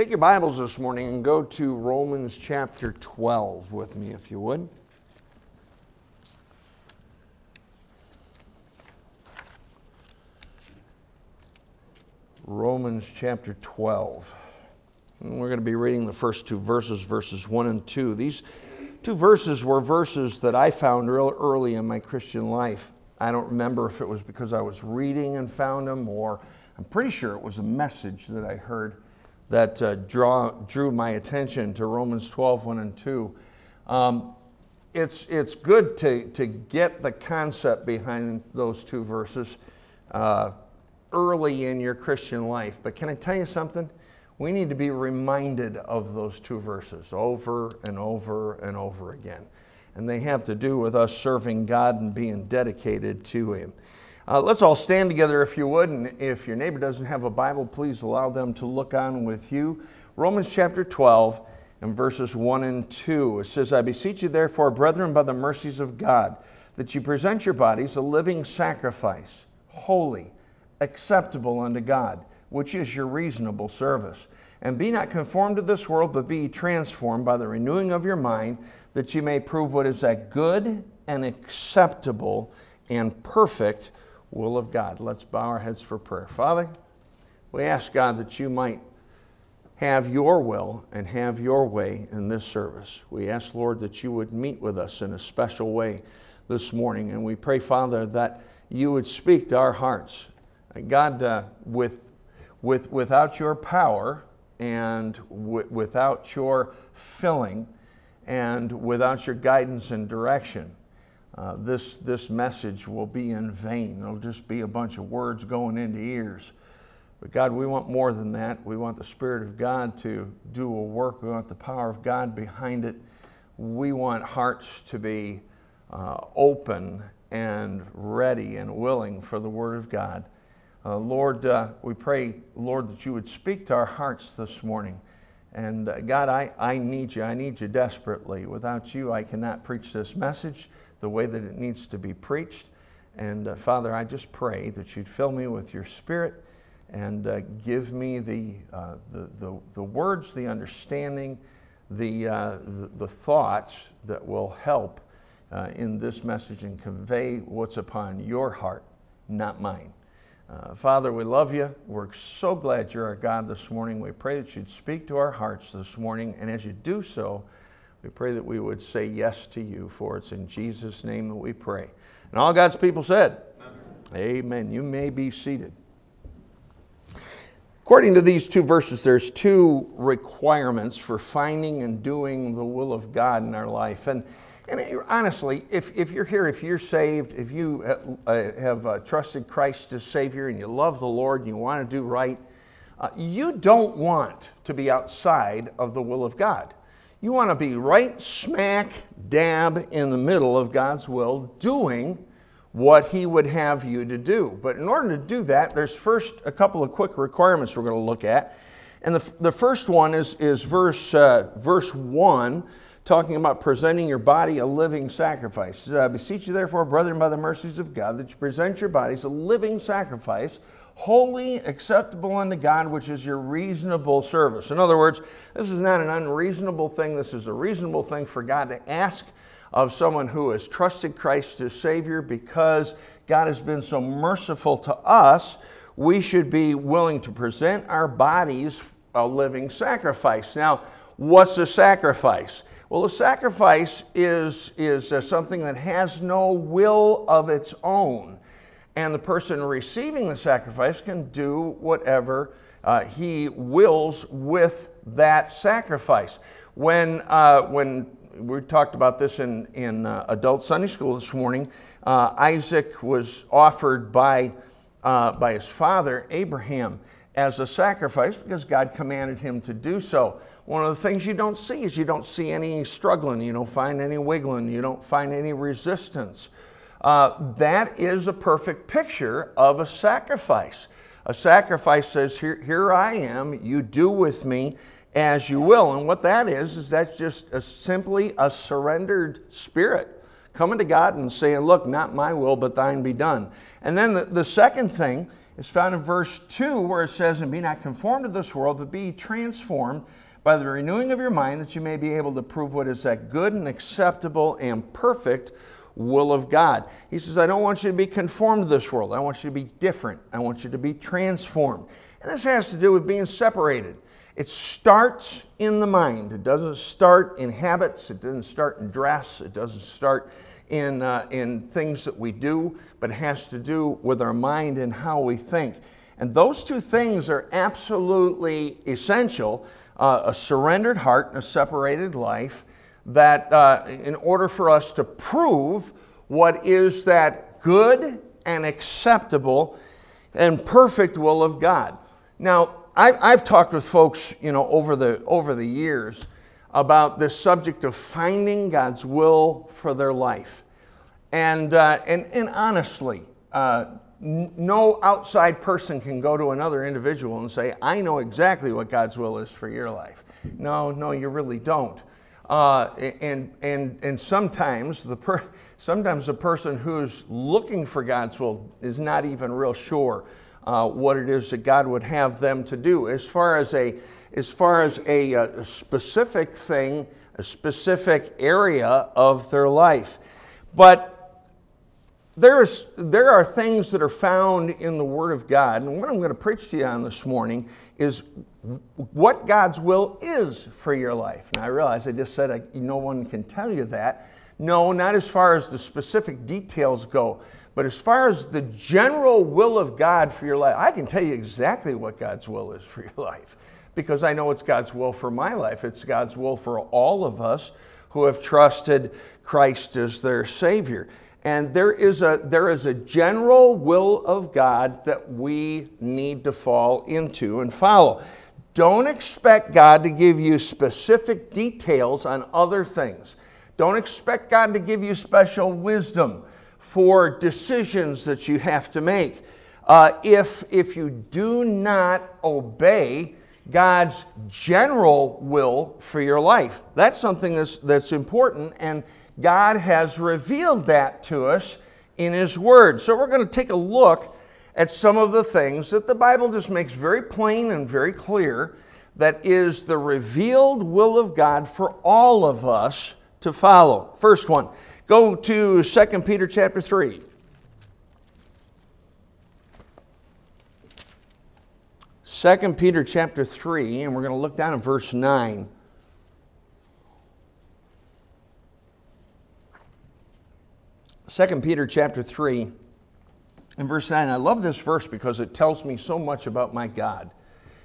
Take your Bibles this morning and go to Romans chapter 12 with me, if you would. Romans chapter 12. And we're going to be reading the first two verses, verses 1 and 2. These two verses were verses that I found real early in my Christian life. I don't remember if it was because I was reading and found them, or I'm pretty sure it was a message that I heard that uh, draw, drew my attention to Romans 12, 1 and 2. Um, it's, it's good to, to get the concept behind those two verses uh, early in your Christian life. But can I tell you something? We need to be reminded of those two verses over and over and over again. And they have to do with us serving God and being dedicated to Him. Uh, let's all stand together if you would, and if your neighbor doesn't have a Bible, please allow them to look on with you. Romans chapter 12 and verses 1 and 2. It says, I beseech you, therefore, brethren, by the mercies of God, that you present your bodies a living sacrifice, holy, acceptable unto God, which is your reasonable service. And be not conformed to this world, but be transformed by the renewing of your mind, that you may prove what is that good and acceptable and perfect will of God. Let's bow our heads for prayer. Father, we ask God that you might have your will and have your way in this service. We ask, Lord, that you would meet with us in a special way this morning. And we pray, Father, that you would speak to our hearts. God, uh, with, with, without your power and w- without your filling and without your guidance and direction, uh, this, this message will be in vain. It'll just be a bunch of words going into ears. But God, we want more than that. We want the Spirit of God to do a work. We want the power of God behind it. We want hearts to be uh, open and ready and willing for the Word of God. Uh, Lord, uh, we pray, Lord, that you would speak to our hearts this morning. And uh, God, I, I need you. I need you desperately. Without you, I cannot preach this message the way that it needs to be preached. And uh, Father, I just pray that you'd fill me with your spirit and uh, give me the, uh, the, the, the, words, the understanding, the, uh, the, the, thoughts that will help uh, in this message and convey what's upon your heart, not mine. Uh, Father, we love you. We're so glad you're our God this morning. We pray that you'd speak to our hearts this morning. And as you do so, we pray that we would say yes to you, for it's in Jesus' name that we pray. And all God's people said, Amen. Amen. You may be seated. According to these two verses, there's two requirements for finding and doing the will of God in our life. And, and honestly, if, if you're here, if you're saved, if you uh, have uh, trusted Christ as Savior and you love the Lord and you want to do right, uh, you don't want to be outside of the will of God. You want to be right smack dab in the middle of God's will, doing what He would have you to do. But in order to do that, there's first a couple of quick requirements we're going to look at. And the, the first one is, is verse, uh, verse 1, talking about presenting your body a living sacrifice. I beseech you, therefore, brethren, by the mercies of God, that you present your bodies a living sacrifice holy, acceptable unto God, which is your reasonable service. In other words, this is not an unreasonable thing. This is a reasonable thing for God to ask of someone who has trusted Christ as Savior because God has been so merciful to us. We should be willing to present our bodies a living sacrifice. Now, what's a sacrifice? Well, a sacrifice is, is uh, something that has no will of its own and the person receiving the sacrifice can do whatever uh, he wills with that sacrifice. When, uh, when we talked about this in, in uh, adult Sunday school this morning, uh, Isaac was offered by, uh, by his father, Abraham, as a sacrifice because God commanded him to do so. One of the things you don't see is you don't see any struggling, you don't find any wiggling, you don't find any resistance. Uh, that is a perfect picture of a sacrifice. A sacrifice says, here, here I am, you do with me as you will. And what that is, is that's just a, simply a surrendered spirit coming to God and saying, Look, not my will, but thine be done. And then the, the second thing is found in verse 2, where it says, And be not conformed to this world, but be transformed by the renewing of your mind, that you may be able to prove what is that good and acceptable and perfect will of God. He says, I don't want you to be conformed to this world. I want you to be different. I want you to be transformed. And this has to do with being separated. It starts in the mind. It doesn't start in habits. It doesn't start in dress. It doesn't start in, uh, in things that we do, but it has to do with our mind and how we think. And those two things are absolutely essential uh, a surrendered heart and a separated life that uh, in order for us to prove what is that good and acceptable and perfect will of God. Now, I've, I've talked with folks, you know, over the, over the years about this subject of finding God's will for their life. And, uh, and, and honestly, uh, no outside person can go to another individual and say, I know exactly what God's will is for your life. No, no, you really don't. Uh, and, and, and sometimes the, per, sometimes the person who's looking for God's will is not even real sure uh, what it is that God would have them to do. As far as a, as far as a, a specific thing, a specific area of their life. But there's, there are things that are found in the Word of God, and what I'm going to preach to you on this morning is what God's will is for your life. Now, I realize I just said I, no one can tell you that. No, not as far as the specific details go, but as far as the general will of God for your life, I can tell you exactly what God's will is for your life because I know it's God's will for my life. It's God's will for all of us who have trusted Christ as their Savior. And there is, a, there is a general will of God that we need to fall into and follow. Don't expect God to give you specific details on other things. Don't expect God to give you special wisdom for decisions that you have to make. Uh, if, if you do not obey God's general will for your life, that's something that's, that's important. And God has revealed that to us in His Word. So we're going to take a look at some of the things that the Bible just makes very plain and very clear that is the revealed will of God for all of us to follow. First one, go to 2 Peter chapter 3. 2 Peter chapter 3, and we're going to look down at verse 9. Second Peter chapter 3 and verse 9. I love this verse because it tells me so much about my God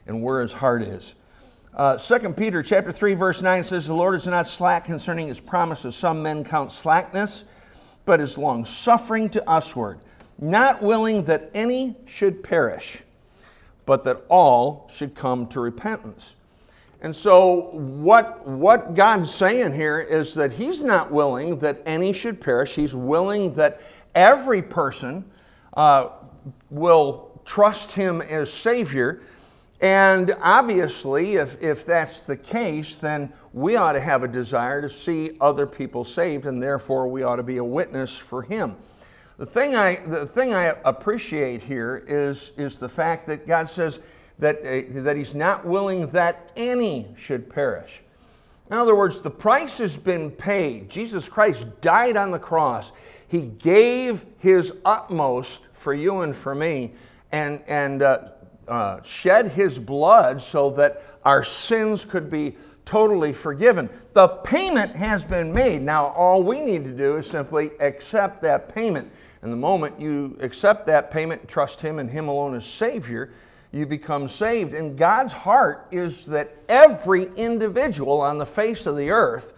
and where his heart is. Uh, 2 Peter chapter 3 verse 9 says, The Lord is not slack concerning his promises. some men count slackness, but is long suffering to usward, not willing that any should perish, but that all should come to repentance. And so, what, what God's saying here is that He's not willing that any should perish. He's willing that every person uh, will trust Him as Savior. And obviously, if, if that's the case, then we ought to have a desire to see other people saved, and therefore we ought to be a witness for Him. The thing I, the thing I appreciate here is, is the fact that God says, that, uh, that he's not willing that any should perish. In other words, the price has been paid. Jesus Christ died on the cross. He gave his utmost for you and for me and, and uh, uh, shed his blood so that our sins could be totally forgiven. The payment has been made. Now, all we need to do is simply accept that payment. And the moment you accept that payment and trust Him and Him alone as Savior, you become saved. And God's heart is that every individual on the face of the earth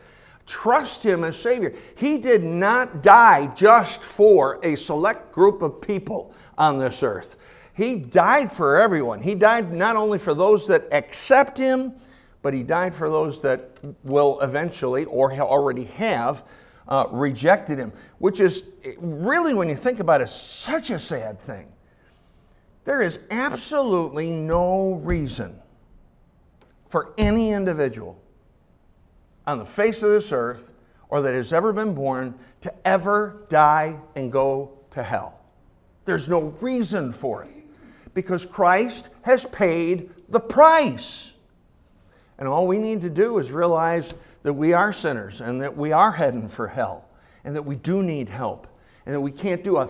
trust Him as Savior. He did not die just for a select group of people on this earth. He died for everyone. He died not only for those that accept Him, but He died for those that will eventually or already have uh, rejected Him, which is really, when you think about it, such a sad thing. There is absolutely no reason for any individual on the face of this earth or that has ever been born to ever die and go to hell. There's no reason for it because Christ has paid the price. And all we need to do is realize that we are sinners and that we are heading for hell and that we do need help and that we can't do a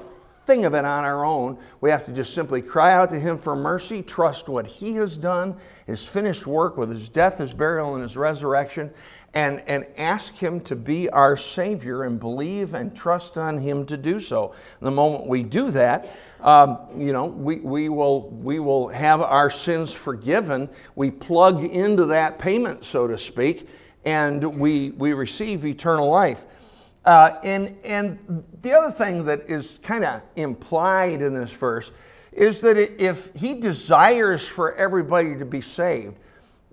thing of it on our own. We have to just simply cry out to Him for mercy, trust what He has done, His finished work with His death, His burial, and His resurrection, and, and ask Him to be our Savior and believe and trust on Him to do so. the moment we do that, um, you know, we, we, will, we will have our sins forgiven. We plug into that payment, so to speak, and we, we receive eternal life. Uh, and, and the other thing that is kind of implied in this verse is that if he desires for everybody to be saved,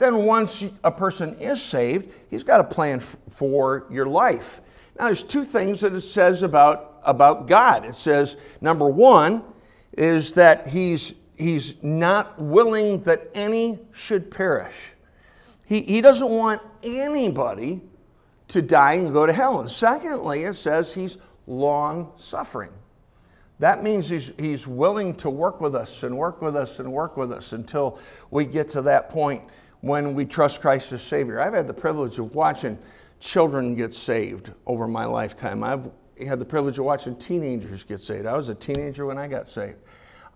then once a person is saved, he's got a plan for your life. Now, there's two things that it says about, about God. It says, number one, is that he's, he's not willing that any should perish. He, he doesn't want anybody to die and go to hell. And secondly, it says he's long suffering. That means he's, he's willing to work with us and work with us and work with us until we get to that point when we trust Christ as Savior. I've had the privilege of watching children get saved over my lifetime. I've had the privilege of watching teenagers get saved. I was a teenager when I got saved.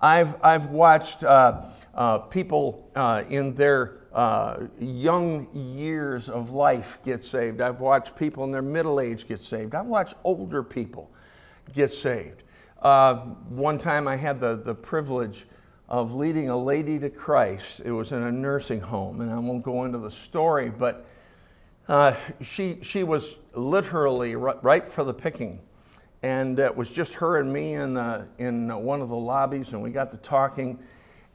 I've, I've watched uh, uh, people uh, in their uh, young years of life get saved. I've watched people in their middle age get saved. I've watched older people get saved. Uh, one time I had the, the privilege of leading a lady to Christ. It was in a nursing home, and I won't go into the story, but uh, she, she was literally right for the picking. And it was just her and me in, the, in one of the lobbies, and we got to talking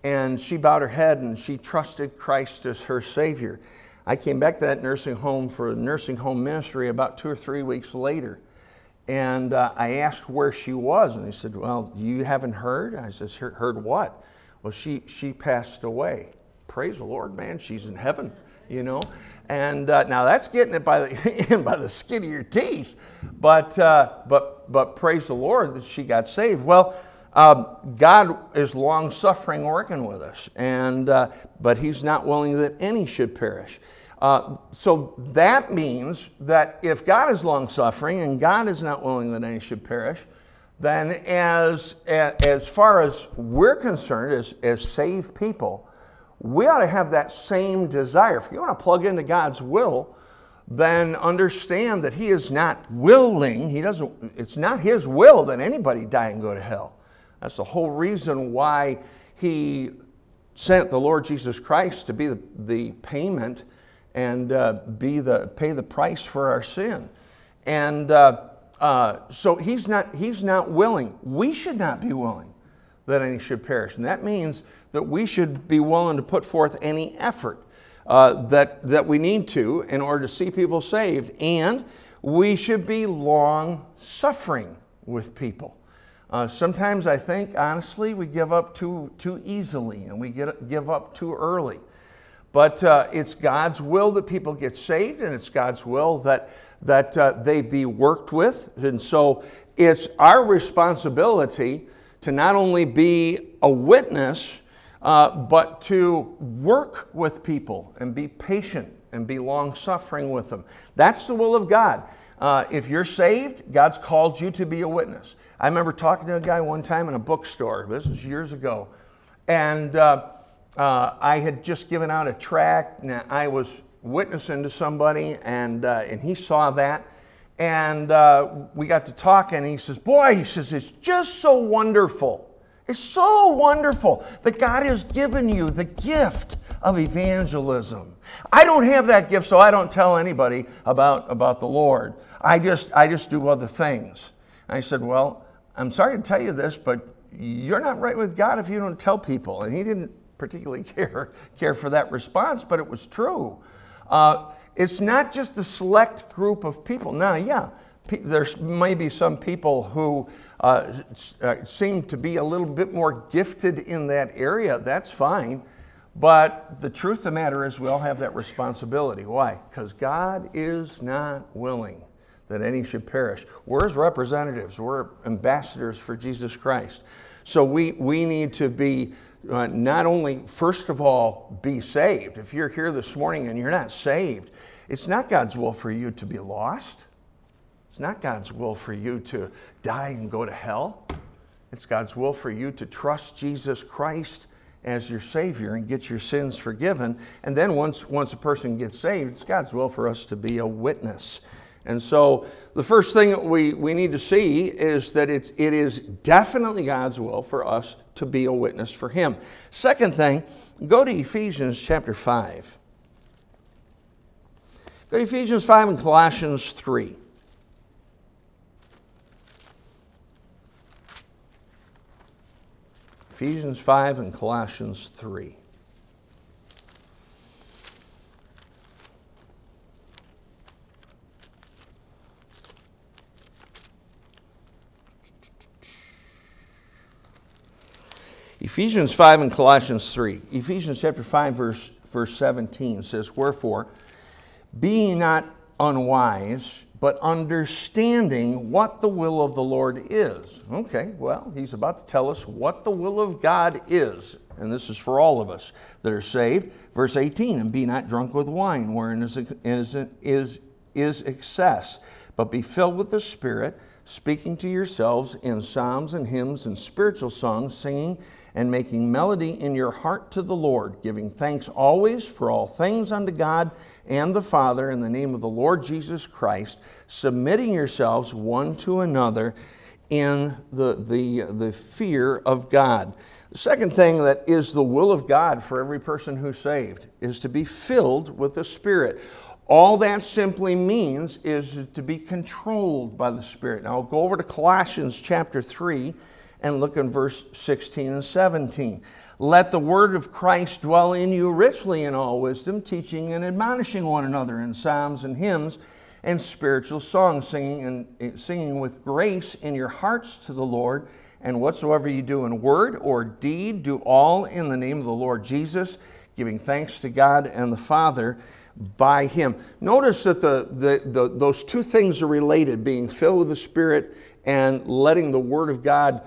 and she bowed her head and she trusted Christ as her Savior. I came back to that nursing home for nursing home ministry about two or three weeks later. And uh, I asked where she was, and they said, Well, you haven't heard? I said, Heard what? Well, she, she passed away. Praise the Lord, man, she's in heaven, you know? And uh, now that's getting it by the, by the skin of your teeth. But, uh, but, but praise the Lord that she got saved. Well, uh, God is long suffering working with us, and, uh, but He's not willing that any should perish. Uh, so that means that if God is long suffering and God is not willing that any should perish, then as, as far as we're concerned, as, as saved people, we ought to have that same desire. If you want to plug into God's will, then understand that He is not willing, He doesn't, it's not His will that anybody die and go to hell. That's the whole reason why he sent the Lord Jesus Christ to be the, the payment and uh, be the, pay the price for our sin. And uh, uh, so he's not, he's not willing. We should not be willing that any should perish. And that means that we should be willing to put forth any effort uh, that, that we need to in order to see people saved. And we should be long suffering with people. Uh, sometimes I think, honestly, we give up too, too easily and we get, give up too early. But uh, it's God's will that people get saved, and it's God's will that, that uh, they be worked with. And so it's our responsibility to not only be a witness, uh, but to work with people and be patient and be long suffering with them. That's the will of God. Uh, if you're saved, God's called you to be a witness. I remember talking to a guy one time in a bookstore. This was years ago. And uh, uh, I had just given out a tract. And I was witnessing to somebody, and, uh, and he saw that. And uh, we got to talk, and he says, Boy, he says, it's just so wonderful. It's so wonderful that God has given you the gift of evangelism. I don't have that gift, so I don't tell anybody about, about the Lord. I just, I just do other things. And I said, Well, I'm sorry to tell you this, but you're not right with God if you don't tell people. And he didn't particularly care, care for that response, but it was true. Uh, it's not just a select group of people. Now, yeah, there may be some people who uh, uh, seem to be a little bit more gifted in that area. That's fine. But the truth of the matter is, we all have that responsibility. Why? Because God is not willing that any should perish. We're his representatives, we're ambassadors for Jesus Christ. So we, we need to be uh, not only, first of all, be saved. If you're here this morning and you're not saved, it's not God's will for you to be lost. It's not God's will for you to die and go to hell. It's God's will for you to trust Jesus Christ as your Savior and get your sins forgiven. And then once, once a person gets saved, it's God's will for us to be a witness. And so the first thing we, we need to see is that it's, it is definitely God's will for us to be a witness for Him. Second thing, go to Ephesians chapter 5. Go to Ephesians 5 and Colossians 3. Ephesians 5 and Colossians 3. Ephesians 5 and Colossians 3. Ephesians chapter 5, verse, verse 17 says, Wherefore, be not unwise, but understanding what the will of the Lord is. Okay, well, he's about to tell us what the will of God is. And this is for all of us that are saved. Verse 18, and be not drunk with wine, wherein is, is, is, is excess, but be filled with the Spirit, speaking to yourselves in psalms and hymns and spiritual songs, singing and making melody in your heart to the Lord, giving thanks always for all things unto God and the Father in the name of the Lord Jesus Christ, submitting yourselves one to another in the, the, the fear of God. The second thing that is the will of God for every person who's saved is to be filled with the Spirit. All that simply means is to be controlled by the Spirit. Now, I'll go over to Colossians chapter 3 and look in verse 16 and 17. Let the word of Christ dwell in you richly in all wisdom, teaching and admonishing one another in psalms and hymns and spiritual songs, singing and eh, singing with grace in your hearts to the Lord. And whatsoever you do in word or deed, do all in the name of the Lord Jesus, giving thanks to God and the Father by Him. Notice that the, the, the, those two things are related being filled with the Spirit and letting the Word of God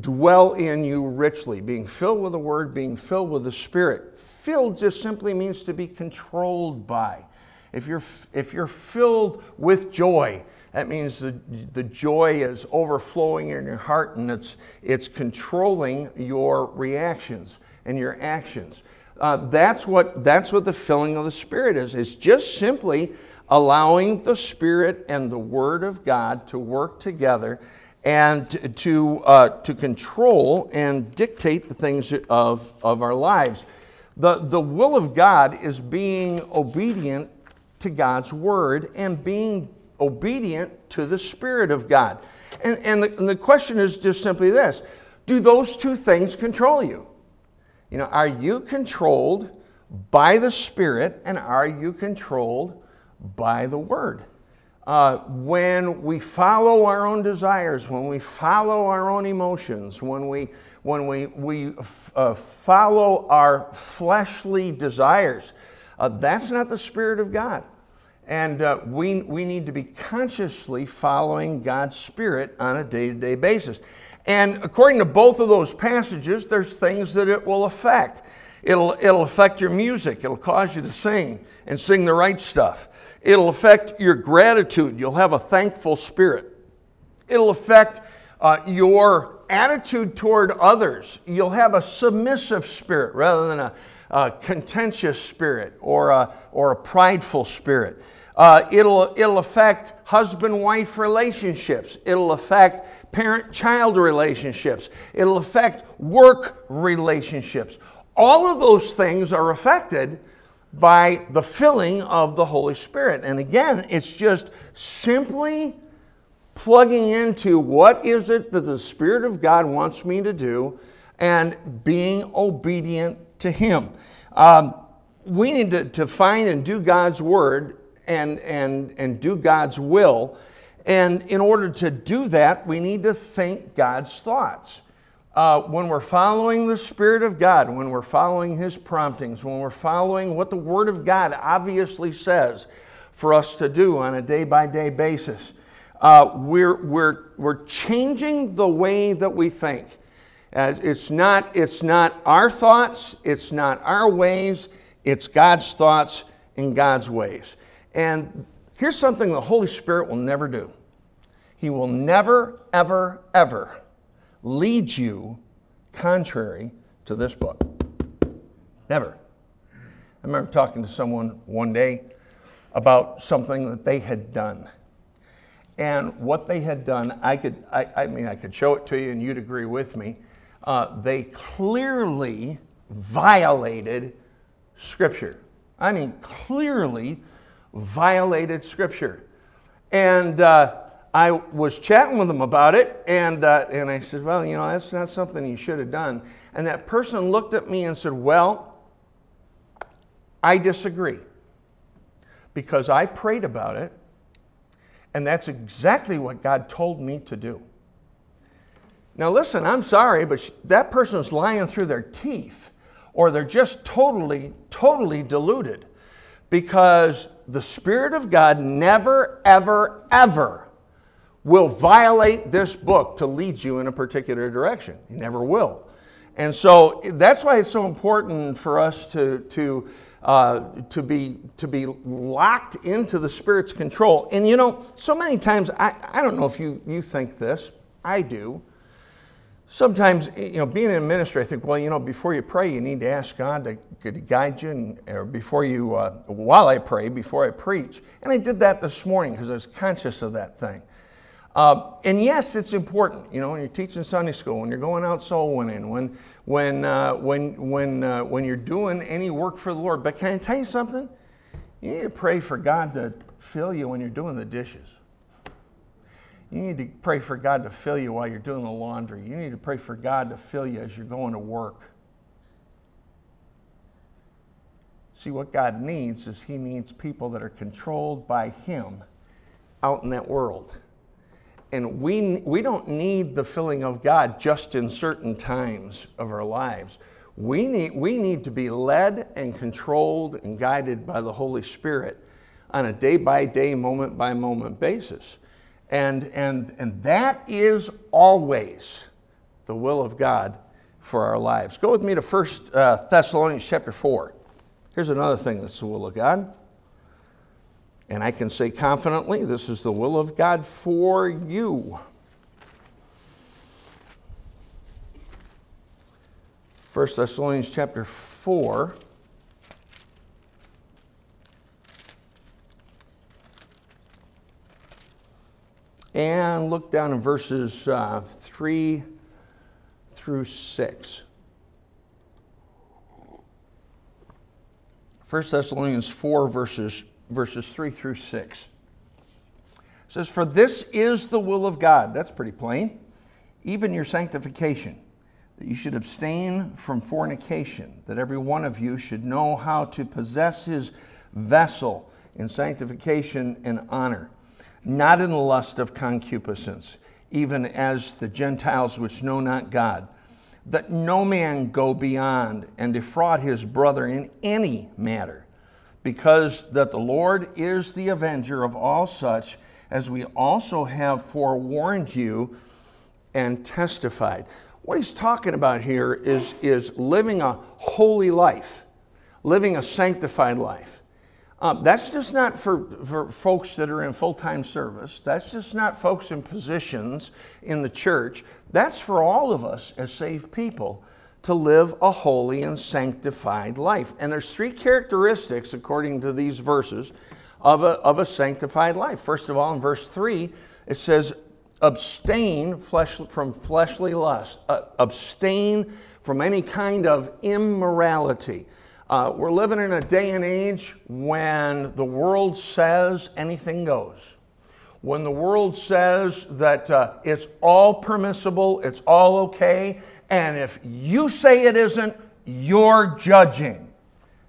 dwell in you richly, being filled with the Word, being filled with the Spirit. Filled just simply means to be controlled by. If you're, if you're filled with joy, that means the, the joy is overflowing in your heart and it's, it's controlling your reactions and your actions. Uh, that's, what, that's what the filling of the Spirit is. It's just simply allowing the Spirit and the Word of God to work together and to, uh, to control and dictate the things of, of our lives. The, the will of God is being obedient to God's word and being obedient to the Spirit of God. And, and, the, and the question is just simply this Do those two things control you? You know, are you controlled by the Spirit and are you controlled by the Word? Uh, when we follow our own desires, when we follow our own emotions, when we, when we, we uh, follow our fleshly desires, uh, that's not the Spirit of God. And uh, we, we need to be consciously following God's Spirit on a day to day basis. And according to both of those passages, there's things that it will affect. It'll, it'll affect your music, it'll cause you to sing and sing the right stuff. It'll affect your gratitude. You'll have a thankful spirit. It'll affect uh, your attitude toward others. You'll have a submissive spirit rather than a, a contentious spirit or a, or a prideful spirit. Uh, it'll, it'll affect husband wife relationships. It'll affect parent child relationships. It'll affect work relationships. All of those things are affected by the filling of the Holy Spirit. And again, it's just simply plugging into what is it that the Spirit of God wants me to do and being obedient to Him. Um, we need to, to find and do God's Word and, and, and do God's will. And in order to do that, we need to think God's thoughts uh, when we're following the Spirit of God, when we're following His promptings, when we're following what the Word of God obviously says, for us to do on a day by day basis. Uh, we're, we're, we're changing the way that we think. Uh, it's, not, it's not our thoughts, it's not our ways, it's God's thoughts and God's ways. And here's something the Holy Spirit will never do He will never, ever, ever lead you contrary to this book. Never. I remember talking to someone one day about something that they had done. And what they had done, I could, I, I mean, I could show it to you and you'd agree with me. Uh, they clearly violated Scripture. I mean, clearly violated Scripture. And uh, I was chatting with them about it, and, uh, and I said, Well, you know, that's not something you should have done. And that person looked at me and said, Well, I disagree because I prayed about it, and that's exactly what God told me to do. Now, listen, I'm sorry, but that person's lying through their teeth, or they're just totally, totally deluded because the Spirit of God never, ever, ever will violate this book to lead you in a particular direction. He never will. And so that's why it's so important for us to, to uh, to, be, to be locked into the Spirit's control. And you know, so many times, I, I don't know if you, you think this, I do. Sometimes, you know, being in ministry, I think, well, you know, before you pray, you need to ask God to, to guide you, and, or before you, uh, while I pray, before I preach. And I did that this morning because I was conscious of that thing. Uh, and yes, it's important, you know, when you're teaching Sunday school, when you're going out soul winning, when, when, uh, when, when, uh, when you're doing any work for the Lord. But can I tell you something? You need to pray for God to fill you when you're doing the dishes. You need to pray for God to fill you while you're doing the laundry. You need to pray for God to fill you as you're going to work. See, what God needs is He needs people that are controlled by Him out in that world. And we, we don't need the filling of God just in certain times of our lives. We need, we need to be led and controlled and guided by the Holy Spirit on a day by day, moment by moment basis. And, and, and that is always the will of God for our lives. Go with me to 1 uh, Thessalonians chapter 4. Here's another thing that's the will of God. And I can say confidently, this is the will of God for you. 1 Thessalonians chapter 4. And look down in verses uh, 3 through 6. 1 Thessalonians 4, verses verses 3 through 6. It says, For this is the will of God. That's pretty plain. Even your sanctification, that you should abstain from fornication, that every one of you should know how to possess his vessel in sanctification and honor, not in the lust of concupiscence, even as the Gentiles which know not God. That no man go beyond and defraud his brother in any matter because that the Lord is the avenger of all such, as we also have forewarned you and testified. What he's talking about here is, is living a holy life, living a sanctified life. Um, that's just not for, for folks that are in full time service. That's just not folks in positions in the church. That's for all of us as saved people to live a holy and sanctified life. And there's three characteristics, according to these verses, of a, of a sanctified life. First of all, in verse 3, it says, abstain flesh, from fleshly lust, uh, abstain from any kind of immorality. Uh, we're living in a day and age when the world says anything goes. When the world says that uh, it's all permissible, it's all okay, and if you say it isn't, you're judging.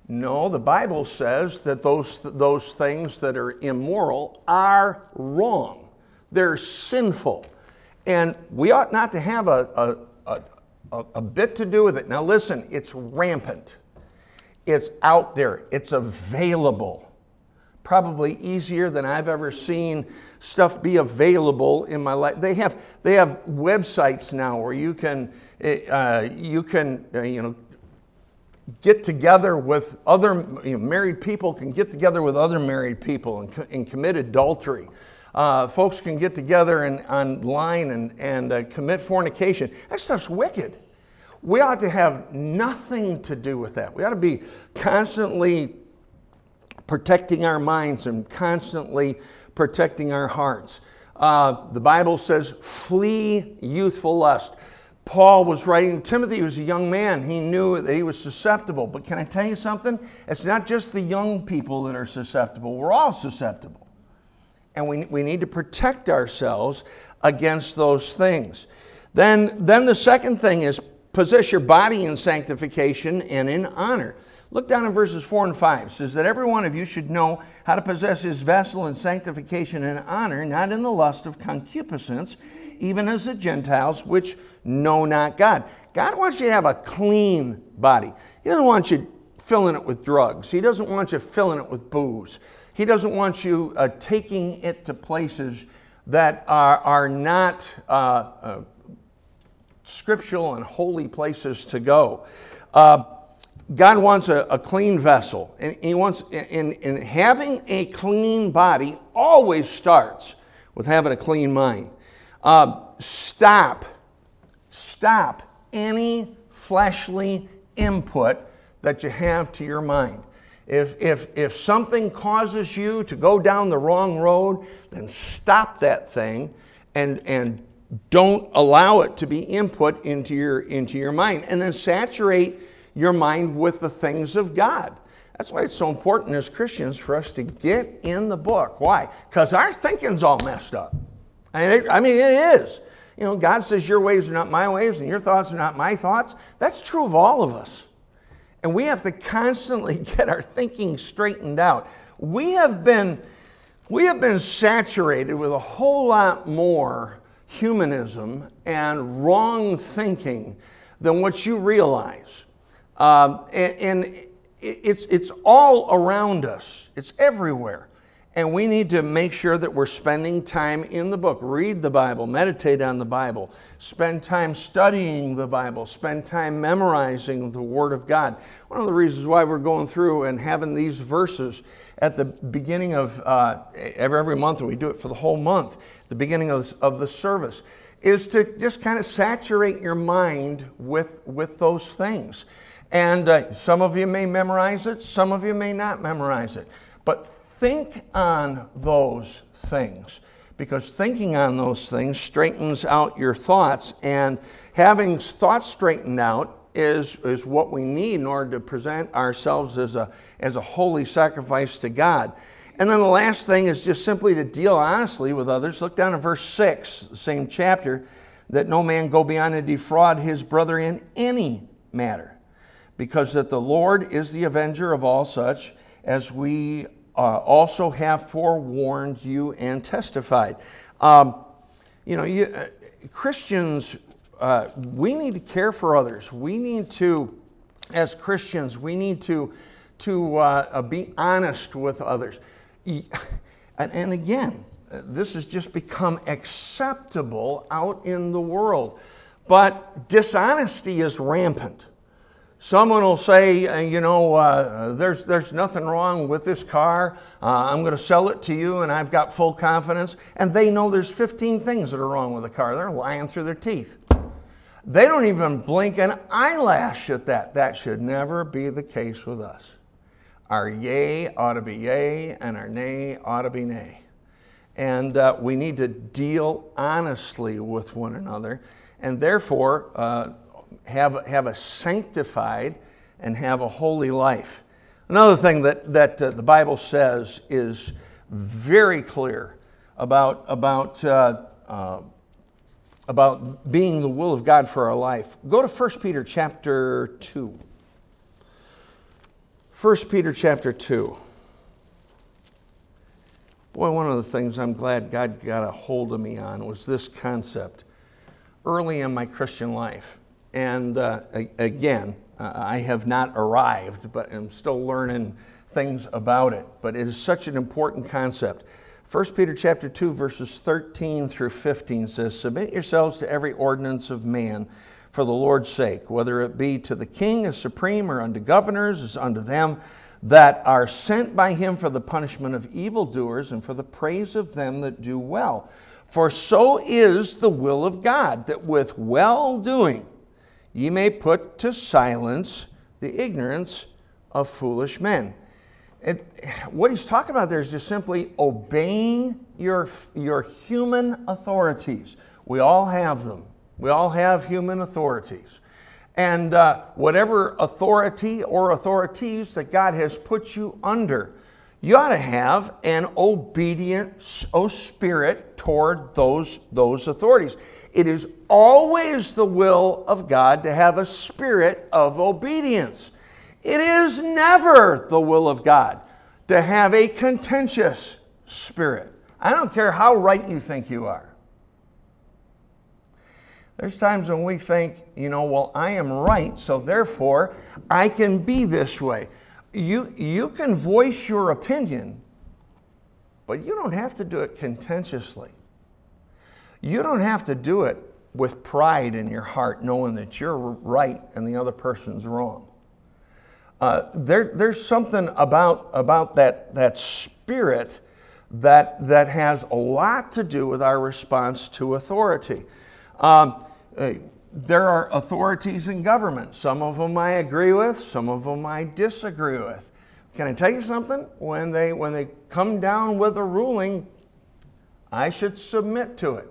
No, the Bible says that those, those things that are immoral are wrong. They're sinful. And we ought not to have a, a, a, a bit to do with it. Now, listen, it's rampant, it's out there, it's available. probably easier than I've ever seen stuff be available in my life. They have, they have websites now where you can, uh, you can uh, you know, get together with other you know, married people can get together with other married people and, and commit adultery. Uh, folks can get together and online and, and uh, commit fornication. That stuff's wicked. We ought to have nothing to do with that. We ought to be constantly protecting our minds and constantly protecting our hearts. Uh, the Bible says, flee youthful lust. Paul was writing, to Timothy was a young man. He knew that he was susceptible. But can I tell you something? It's not just the young people that are susceptible, we're all susceptible. And we, we need to protect ourselves against those things. Then, then the second thing is possess your body in sanctification and in honor. Look down in verses 4 and 5. It says that every one of you should know how to possess his vessel in sanctification and honor, not in the lust of concupiscence even as the Gentiles which know not God. God wants you to have a clean body. He doesn't want you filling it with drugs, He doesn't want you filling it with booze. He doesn't want you uh, taking it to places that are, are not uh, uh, scriptural and holy places to go. Uh, God wants a, a, clean vessel, and He wants, in, in having a clean body, always starts with having a clean mind. Uh, stop, stop any fleshly input that you have to your mind. If, if, if something causes you to go down the wrong road, then stop that thing and, and don't allow it to be input into your, into your mind. And then saturate your mind with the things of God. That's why it's so important as Christians for us to get in the book. Why? Because our thinking's all messed up. I mean, it is. You know, God says your ways are not my ways and your thoughts are not my thoughts. That's true of all of us. And we have to constantly get our thinking straightened out. We have been, we have been saturated with a whole lot more humanism and wrong thinking than what you realize. Um, and, and it's, it's all around us, it's everywhere. And we need to make sure that we're spending time in the book. Read the Bible, meditate on the Bible, spend time studying the Bible, spend time memorizing the Word of God. One of the reasons why we're going through and having these verses at the beginning of uh, every, every month, and we do it for the whole month, the beginning of, of the service, is to just kind of saturate your mind with, with those things. And uh, some of you may memorize it, some of you may not memorize it. But think on those things because thinking on those things straightens out your thoughts and having thoughts straightened out is, is what we need in order to present ourselves as a, as a holy sacrifice to god. And then the last thing is just simply to deal honestly with others. Look down at verse 6 the same chapter that no man go beyond and defraud his brother in any matter because that the lord is the avenger of all such as we uh, also have forewarned you and testified. Um, you know, you, uh, Christians, uh, we need to care for others. We need to, as Christians, we need to, to uh, be honest with others. And, and again, this has just become acceptable out in the world. But dishonesty is rampant. Someone will say, uh, you know, uh, there's, there's nothing wrong with this car. Uh, I'm going to sell it to you and I've got full confidence. And they know there's 15 things that are wrong with the car. They're lying through their teeth. They don't even blink an eyelash at that. That should never be the case with us. Our yea ought to be yea and our nay ought to be nay. And uh, we need to deal honestly with one another. And therefore, uh, have, have a sanctified and have a holy life. Another thing that, that uh, the Bible says is very clear about, about, uh, uh, about being the will of God for our life. Go to 1 Peter chapter 2. 1 Peter chapter 2. Boy, one of the things I'm glad God got a hold of me on was this concept early in my Christian life. And uh, again, I have not arrived, but I'm still learning things about it, but it is such an important concept. 1 Peter chapter 2 verses 13 through 15 says, "Submit yourselves to every ordinance of man for the Lord's sake, whether it be to the king as supreme or unto governors as unto them that are sent by him for the punishment of evildoers and for the praise of them that do well. For so is the will of God, that with well doing ye may put to silence the ignorance of foolish men. It, what he's talking about there is just simply obeying your, your human authorities. We all have them. We all have human authorities. And uh, whatever authority or authorities that God has put you under, you ought to have an obedient oh, spirit toward those, those authorities. It is always the will of God to have a spirit of obedience. It is never the will of God to have a contentious spirit. I don't care how right you think you are. There's times when we think, you know, well, I am right, so therefore I can be this way. You, you can voice your opinion, but you don't have to do it contentiously. You don't have to do it with pride in your heart, knowing that you're right and the other person's wrong. Uh, there, there's something about, about that, that spirit that, that has a lot to do with our response to authority. Um, uh, there are authorities in government. Some of them I agree with, some of them I disagree with. Can I tell you something? When they, when they come down with a ruling, I should submit to it.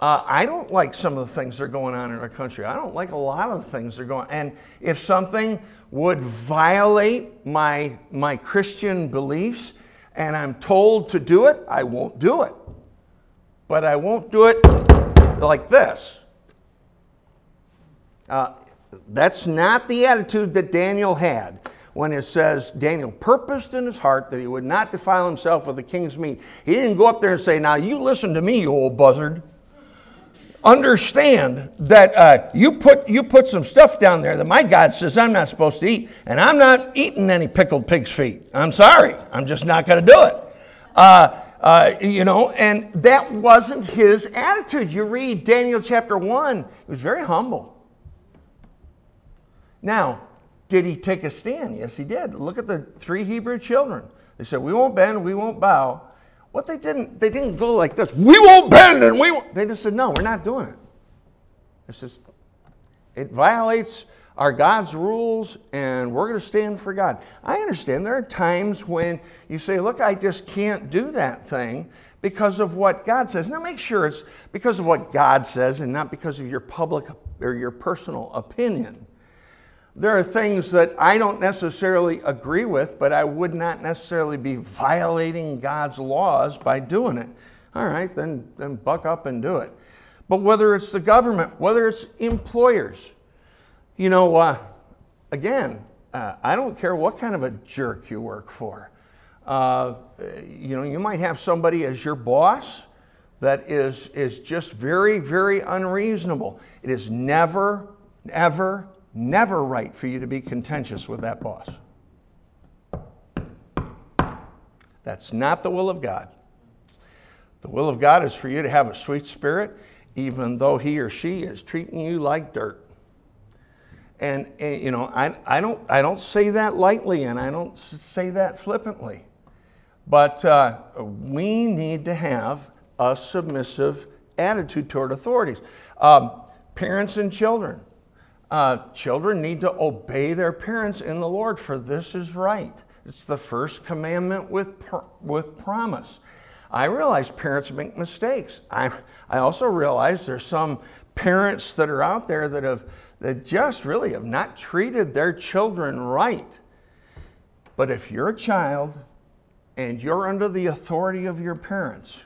Uh, I don't like some of the things that are going on in our country. I don't like a lot of the things that are going on. And if something would violate my, my Christian beliefs and I'm told to do it, I won't do it. But I won't do it like this. Uh, that's not the attitude that Daniel had when it says Daniel purposed in his heart that he would not defile himself with the king's meat. He didn't go up there and say, Now you listen to me, you old buzzard. Understand that uh, you, put, you put some stuff down there that my God says I'm not supposed to eat, and I'm not eating any pickled pig's feet. I'm sorry, I'm just not going to do it. Uh, uh, you know, and that wasn't his attitude. You read Daniel chapter 1, he was very humble. Now, did he take a stand? Yes, he did. Look at the three Hebrew children. They said, "We won't bend, we won't bow." What they didn't, they didn't go like this. We won't bend, and we. Won't. They just said, "No, we're not doing it." It's just, it violates our God's rules, and we're going to stand for God. I understand there are times when you say, "Look, I just can't do that thing." Because of what God says. Now make sure it's because of what God says and not because of your public or your personal opinion. There are things that I don't necessarily agree with, but I would not necessarily be violating God's laws by doing it. All right, then, then buck up and do it. But whether it's the government, whether it's employers, you know, uh, again, uh, I don't care what kind of a jerk you work for. Uh, you know, you might have somebody as your boss that is, is just very, very unreasonable. It is never, ever, never right for you to be contentious with that boss. That's not the will of God. The will of God is for you to have a sweet spirit, even though he or she is treating you like dirt. And, and, you know, I, I, don't, I don't say that lightly and I don't say that flippantly. But uh, we need to have a submissive attitude toward authorities. Um, parents and children, uh, children need to obey their parents in the Lord, for this is right. It's the first commandment with, with promise. I realize parents make mistakes. I, I also realize there's some parents that are out there that have that just really have not treated their children right. But if you're a child and you're under the authority of your parents,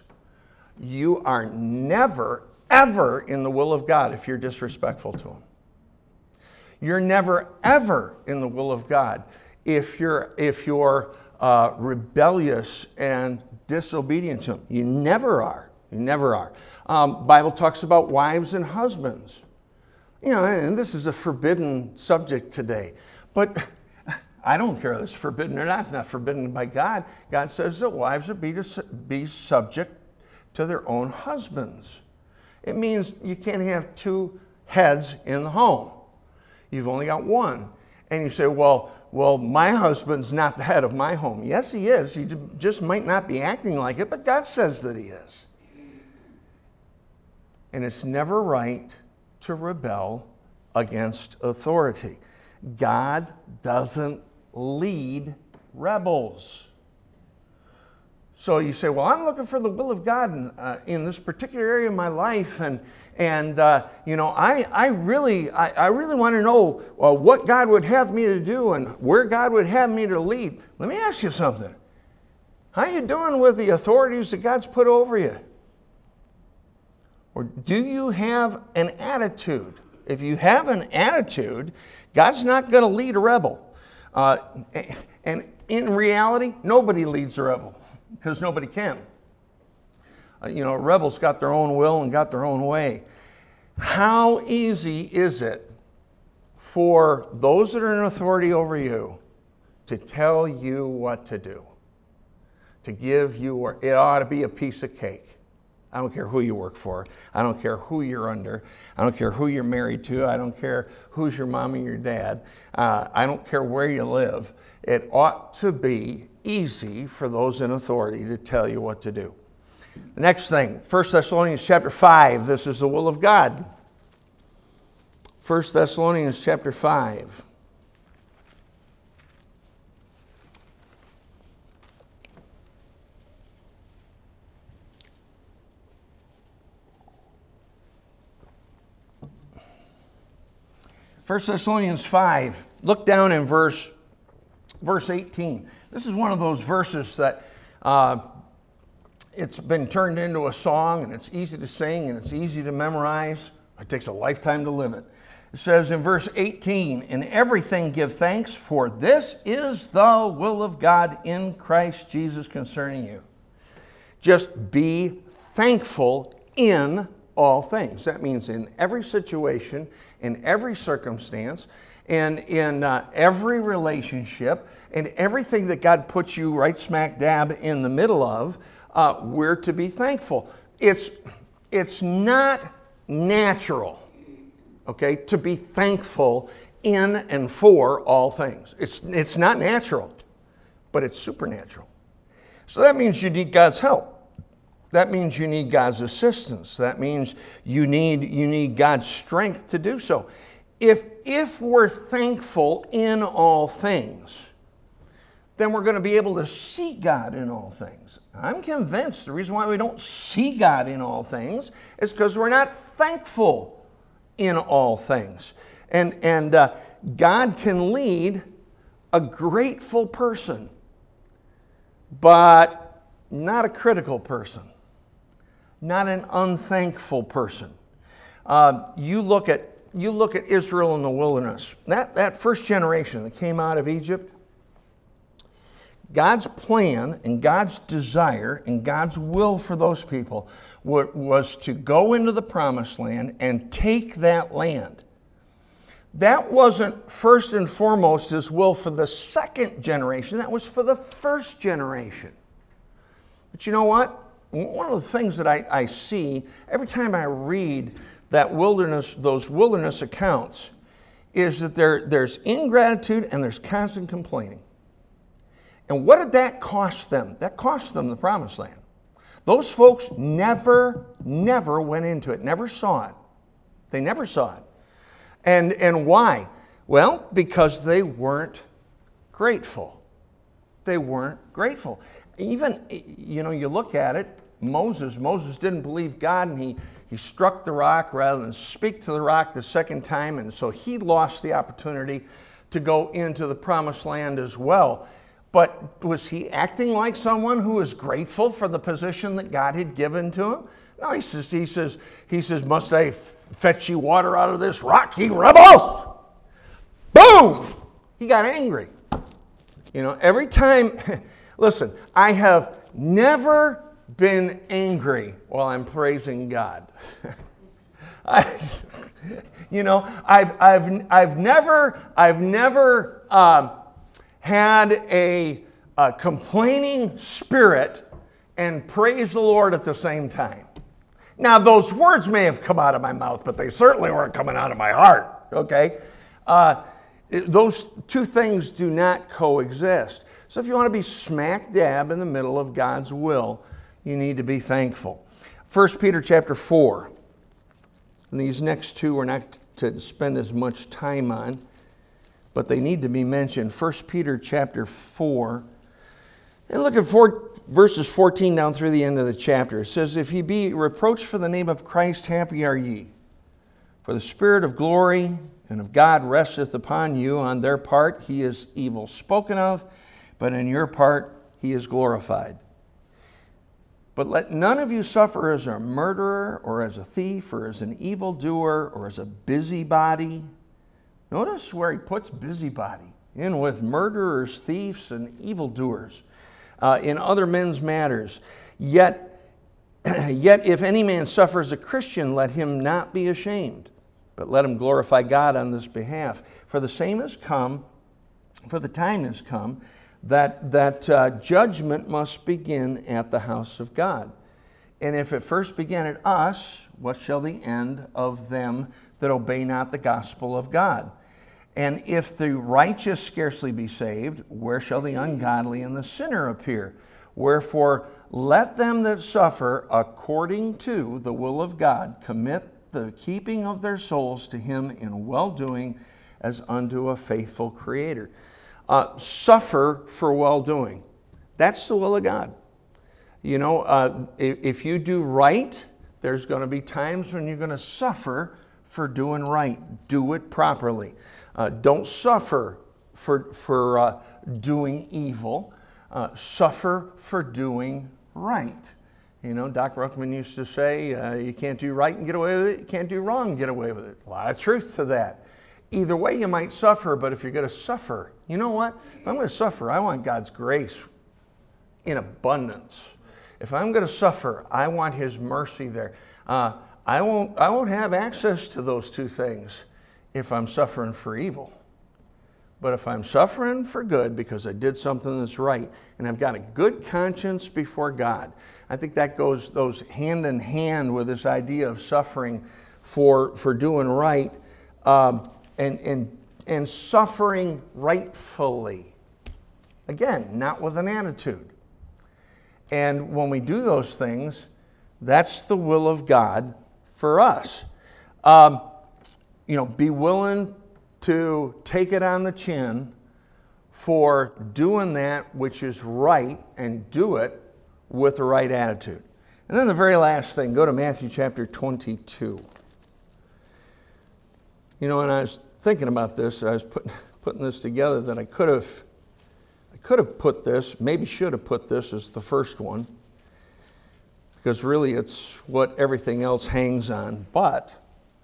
you are never, ever in the will of God if you're disrespectful to them. You're never, ever in the will of God if you're, if you're uh, rebellious and disobedient to Him. You never are. You never are. Um, Bible talks about wives and husbands. You know, and this is a forbidden subject today. But I don't care if it's forbidden or not. It's not forbidden by God. God says that wives are be, to, be subject to their own husbands. It means you can't have two heads in the home. You've only got one. And you say, well, well, my husband's not the head of my home. Yes, he is. He just might not be acting like it, but God says that he is. And it's never right to rebel against authority. God doesn't lead rebels. So you say, well, I'm looking for the will of God in, uh, in this particular area of my life, and and uh, you know, I I really I, I really want to know uh, what God would have me to do and where God would have me to lead. Let me ask you something. How you doing with the authorities that God's put over you? Or do you have an attitude? If you have an attitude, God's not going to lead a rebel. Uh, and in reality, nobody leads a rebel because nobody can. Uh, you know, rebels got their own will and got their own way. How easy is it for those that are in authority over you to tell you what to do? To give you, or it ought to be a piece of cake. I don't care who you work for. I don't care who you're under. I don't care who you're married to. I don't care who's your mom and your dad. Uh, I don't care where you live. It ought to be easy for those in authority to tell you what to do. The next thing, 1 Thessalonians chapter 5, this is the will of God. 1 Thessalonians chapter 5. 1 Thessalonians 5, look down in verse, verse 18. This is one of those verses that uh, it's been turned into a song and it's easy to sing and it's easy to memorize. It takes a lifetime to live it. It says in verse 18, In everything give thanks, for this is the will of God in Christ Jesus concerning you. Just be thankful in all things. That means in every situation, in every circumstance, and in uh, every relationship, and everything that God puts you right smack dab in the middle of, uh, we're to be thankful. It's, it's not natural, okay, to be thankful in and for all things. It's, it's not natural, but it's supernatural. So that means you need God's help. That means you need God's assistance. That means you need, you need God's strength to do so. If, if we're thankful in all things, then we're going to be able to see God in all things. I'm convinced the reason why we don't see God in all things is because we're not thankful in all things. And, and uh, God can lead a grateful person, but not a critical person not an unthankful person. Uh, you look at you look at Israel in the wilderness. That that first generation that came out of Egypt. God's plan and God's desire and God's will for those people was to go into the promised land and take that land. That wasn't first and foremost his will for the second generation, that was for the first generation. But you know what? one of the things that I, I see every time I read that wilderness, those wilderness accounts, is that there, there's ingratitude and there's constant complaining. And what did that cost them? That cost them the promised land. Those folks never, never went into it, never saw it. They never saw it. And, and why? Well, because they weren't grateful. They weren't grateful. Even, you know, you look at it, Moses. Moses didn't believe God and he, he struck the rock rather than speak to the rock the second time. And so he lost the opportunity to go into the promised land as well. But was he acting like someone who was grateful for the position that God had given to him? No, he says, he says, he says, must I fetch you water out of this rock, ye rebels? Boom! He got angry. You know, every time, listen, I have never been angry while I'm praising God. I, you know, I've, I've, I've never, I've never um, had a, a complaining spirit and praised the Lord at the same time. Now, those words may have come out of my mouth, but they certainly weren't coming out of my heart, okay? Uh, those two things do not coexist. So, if you want to be smack dab in the middle of God's will, you need to be thankful. 1 Peter chapter 4. And these next two we're not to spend as much time on, but they need to be mentioned. 1 Peter chapter 4. And look at four, verses 14 down through the end of the chapter. It says, If ye be reproached for the name of Christ, happy are ye. For the Spirit of glory and of God resteth upon you. On their part he is evil spoken of, but in your part he is glorified. But let none of you suffer as a murderer, or as a thief, or as an evildoer, or as a busybody. Notice where he puts busybody in with murderers, thieves, and evildoers uh, in other men's matters. Yet, yet, if any man suffers a Christian, let him not be ashamed, but let him glorify God on this behalf. For the same has come, for the time has come, that, that uh, judgment must begin at the house of God. And if it first began at us, what shall the end of them that obey not the gospel of God? And if the righteous scarcely be saved, where shall the ungodly and the sinner appear? Wherefore, let them that suffer according to the will of God commit the keeping of their souls to Him in well doing as unto a faithful Creator. Uh, suffer for well doing. That's the will of God. You know, uh, if, if you do right, there's going to be times when you're going to suffer for doing right. Do it properly. Uh, don't suffer for, for uh, doing evil, uh, suffer for doing right. You know, Doc Ruckman used to say, uh, you can't do right and get away with it, you can't do wrong and get away with it. A lot of truth to that. Either way, you might suffer, but if you're going to suffer, you know what? If I'm going to suffer, I want God's grace in abundance. If I'm going to suffer, I want His mercy there. Uh, I, won't, I won't have access to those two things if I'm suffering for evil. But if I'm suffering for good because I did something that's right and I've got a good conscience before God, I think that goes those hand in hand with this idea of suffering for, for doing right um, and, and, and suffering rightfully. Again, not with an attitude. And when we do those things, that's the will of God for us. Um, you know, be willing to take it on the chin for doing that which is right and do it with the right attitude. And then the very last thing, go to Matthew chapter 22. You know, when I was thinking about this, I was putting, putting this together that I could have I could have put this, maybe should have put this as the first one, because really it's what everything else hangs on. But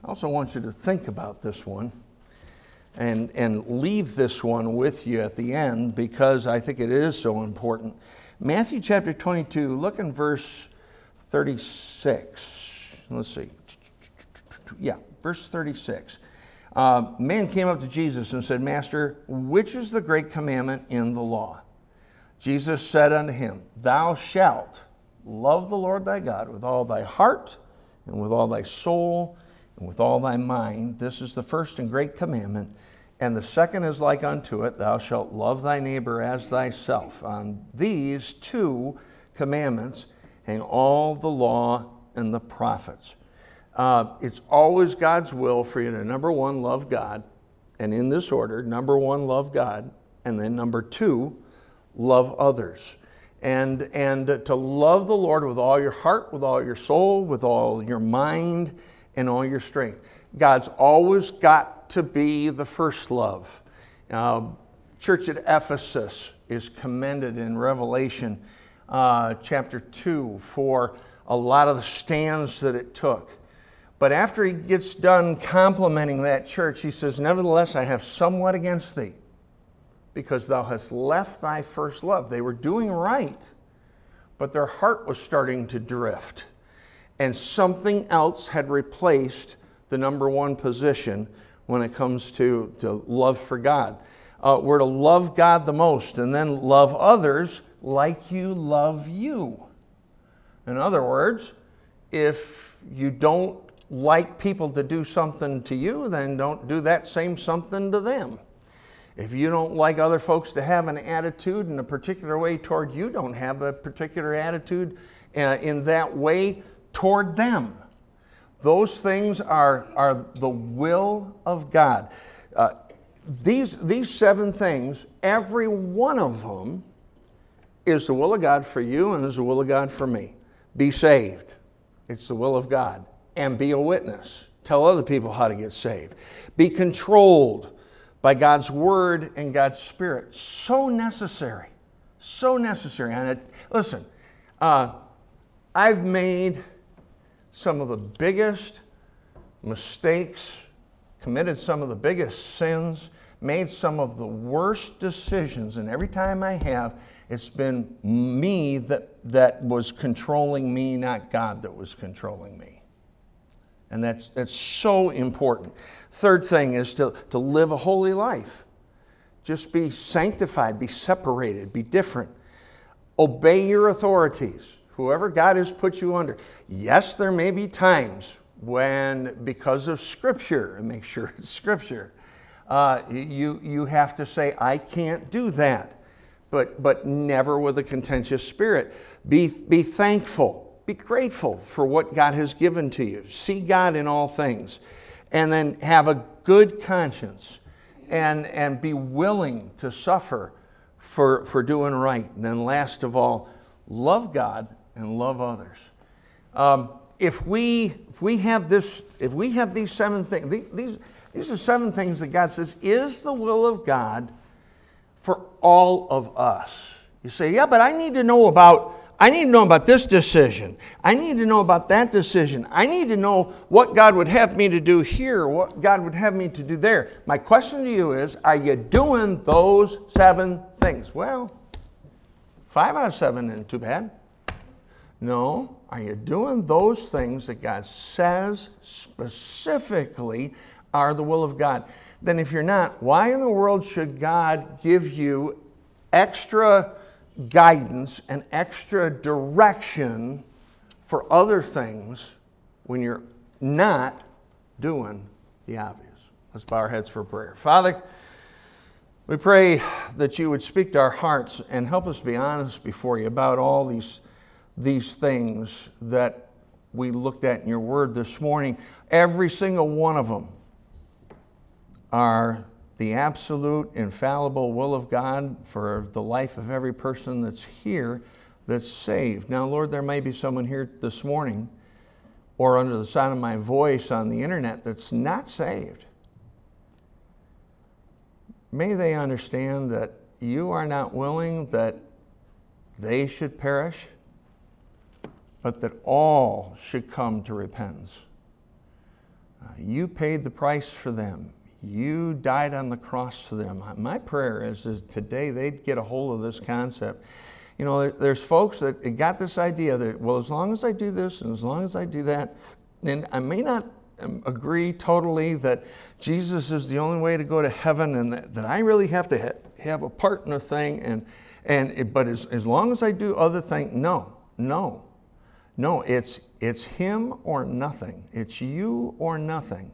I also want you to think about this one and, and leave this one with you at the end because I think it is so important. Matthew chapter 22, look in verse 36. Let's see. Yeah, verse 36. Uh, man came up to Jesus and said, Master, which is the great commandment in the law? Jesus said unto him, Thou shalt love the Lord thy God with all thy heart and with all thy soul and with all thy mind. This is the first and great commandment. And the second is like unto it Thou shalt love thy neighbor as thyself. On these two commandments hang all the law and the prophets. Uh, it's always God's will for you to, number one, love God. And in this order, number one, love God. And then number two, love others. And, and to love the Lord with all your heart, with all your soul, with all your mind, and all your strength. God's always got to be the first love. Uh, church at Ephesus is commended in Revelation uh, chapter 2 for a lot of the stands that it took. But after he gets done complimenting that church, he says, Nevertheless, I have somewhat against thee, because thou hast left thy first love. They were doing right, but their heart was starting to drift and something else had replaced the number one position when it comes to, to love for God. Uh, we're to love God the most and then love others like you love you. In other words, if you don't like people to do something to you, then don't do that same something to them. If you don't like other folks to have an attitude in a particular way toward you, don't have a particular attitude uh, in that way toward them. Those things are, are the will of God. Uh, these, these seven things, every one of them is the will of God for you and is the will of God for me. Be saved. It's the will of God. And be a witness. Tell other people how to get saved. Be controlled by God's Word and God's Spirit. So necessary. So necessary. And it, listen, uh, I've made some of the biggest mistakes, committed some of the biggest sins, made some of the worst decisions, and every time I have, it's been me that, that was controlling me, not God that was controlling me. And that's, that's so important. Third thing is to, to live a holy life. Just be sanctified, be separated, be different. Obey your authorities, whoever God has put you under. Yes, there may be times when, because of Scripture, and make sure it's Scripture, uh, you, you have to say, I can't do that. But, but never with a contentious spirit. Be, be thankful be grateful for what God has given to you. See God in all things. And then have a good conscience and, and be willing to suffer for, for doing right. And then, last of all, love God and love others. Um, if, we, if, we have this, if we have these seven things, these, these are seven things that God says is the will of God for all of us. You say, yeah, but I need to know about I need to know about this decision. I need to know about that decision. I need to know what God would have me to do here, what God would have me to do there. My question to you is Are you doing those seven things? Well, five out of seven isn't too bad. No, are you doing those things that God says specifically are the will of God? Then, if you're not, why in the world should God give you extra? guidance and extra direction for other things when you're not doing the obvious. Let's bow our heads for prayer. Father, we pray that you would speak to our hearts and help us be honest before you about all these, these things that we looked at in your word this morning. Every single one of them are the absolute, infallible will of God for the life of every person that's here that's saved. Now, Lord, there may be someone here this morning or under the sound of my voice on the internet that's not saved. May they understand that you are not willing that they should perish, but that all should come to repentance. Uh, you paid the price for them. You died on the cross for them. My prayer is, is today they'd get a hold of this concept. You know, there's folks that got this idea that, well, as long as I do this and as long as I do that, and I may not um, agree totally that Jesus is the only way to go to heaven and that, that I really have to ha- have a part in the thing. And, and it, but as, as long as I do other things, no, no, no, it's, it's him or nothing. It's you or nothing.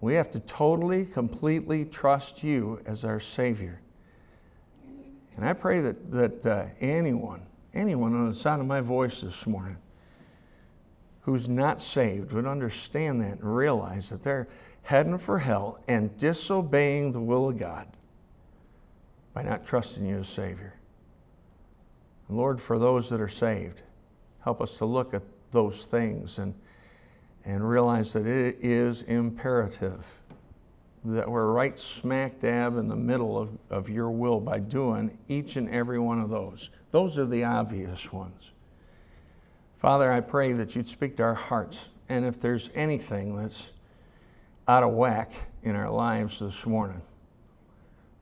We have to totally, completely trust you as our Savior. And I pray that, that uh, anyone, anyone on the sound of my voice this morning who's not saved would understand that and realize that they're heading for hell and disobeying the will of God by not trusting you as Savior. Lord, for those that are saved, help us to look at those things and and realize that it is imperative that we're right smack dab in the middle of, of your will by doing each and every one of those. Those are the obvious ones. Father, I pray that you'd speak to our hearts. And if there's anything that's out of whack in our lives this morning,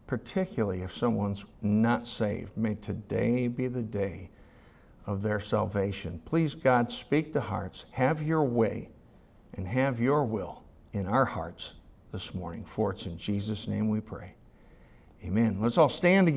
particularly if someone's not saved, may today be the day of their salvation. Please, God, speak to hearts. Have your way and have your will in our hearts this morning. For it's in Jesus' name we pray. Amen. Let's all stand together.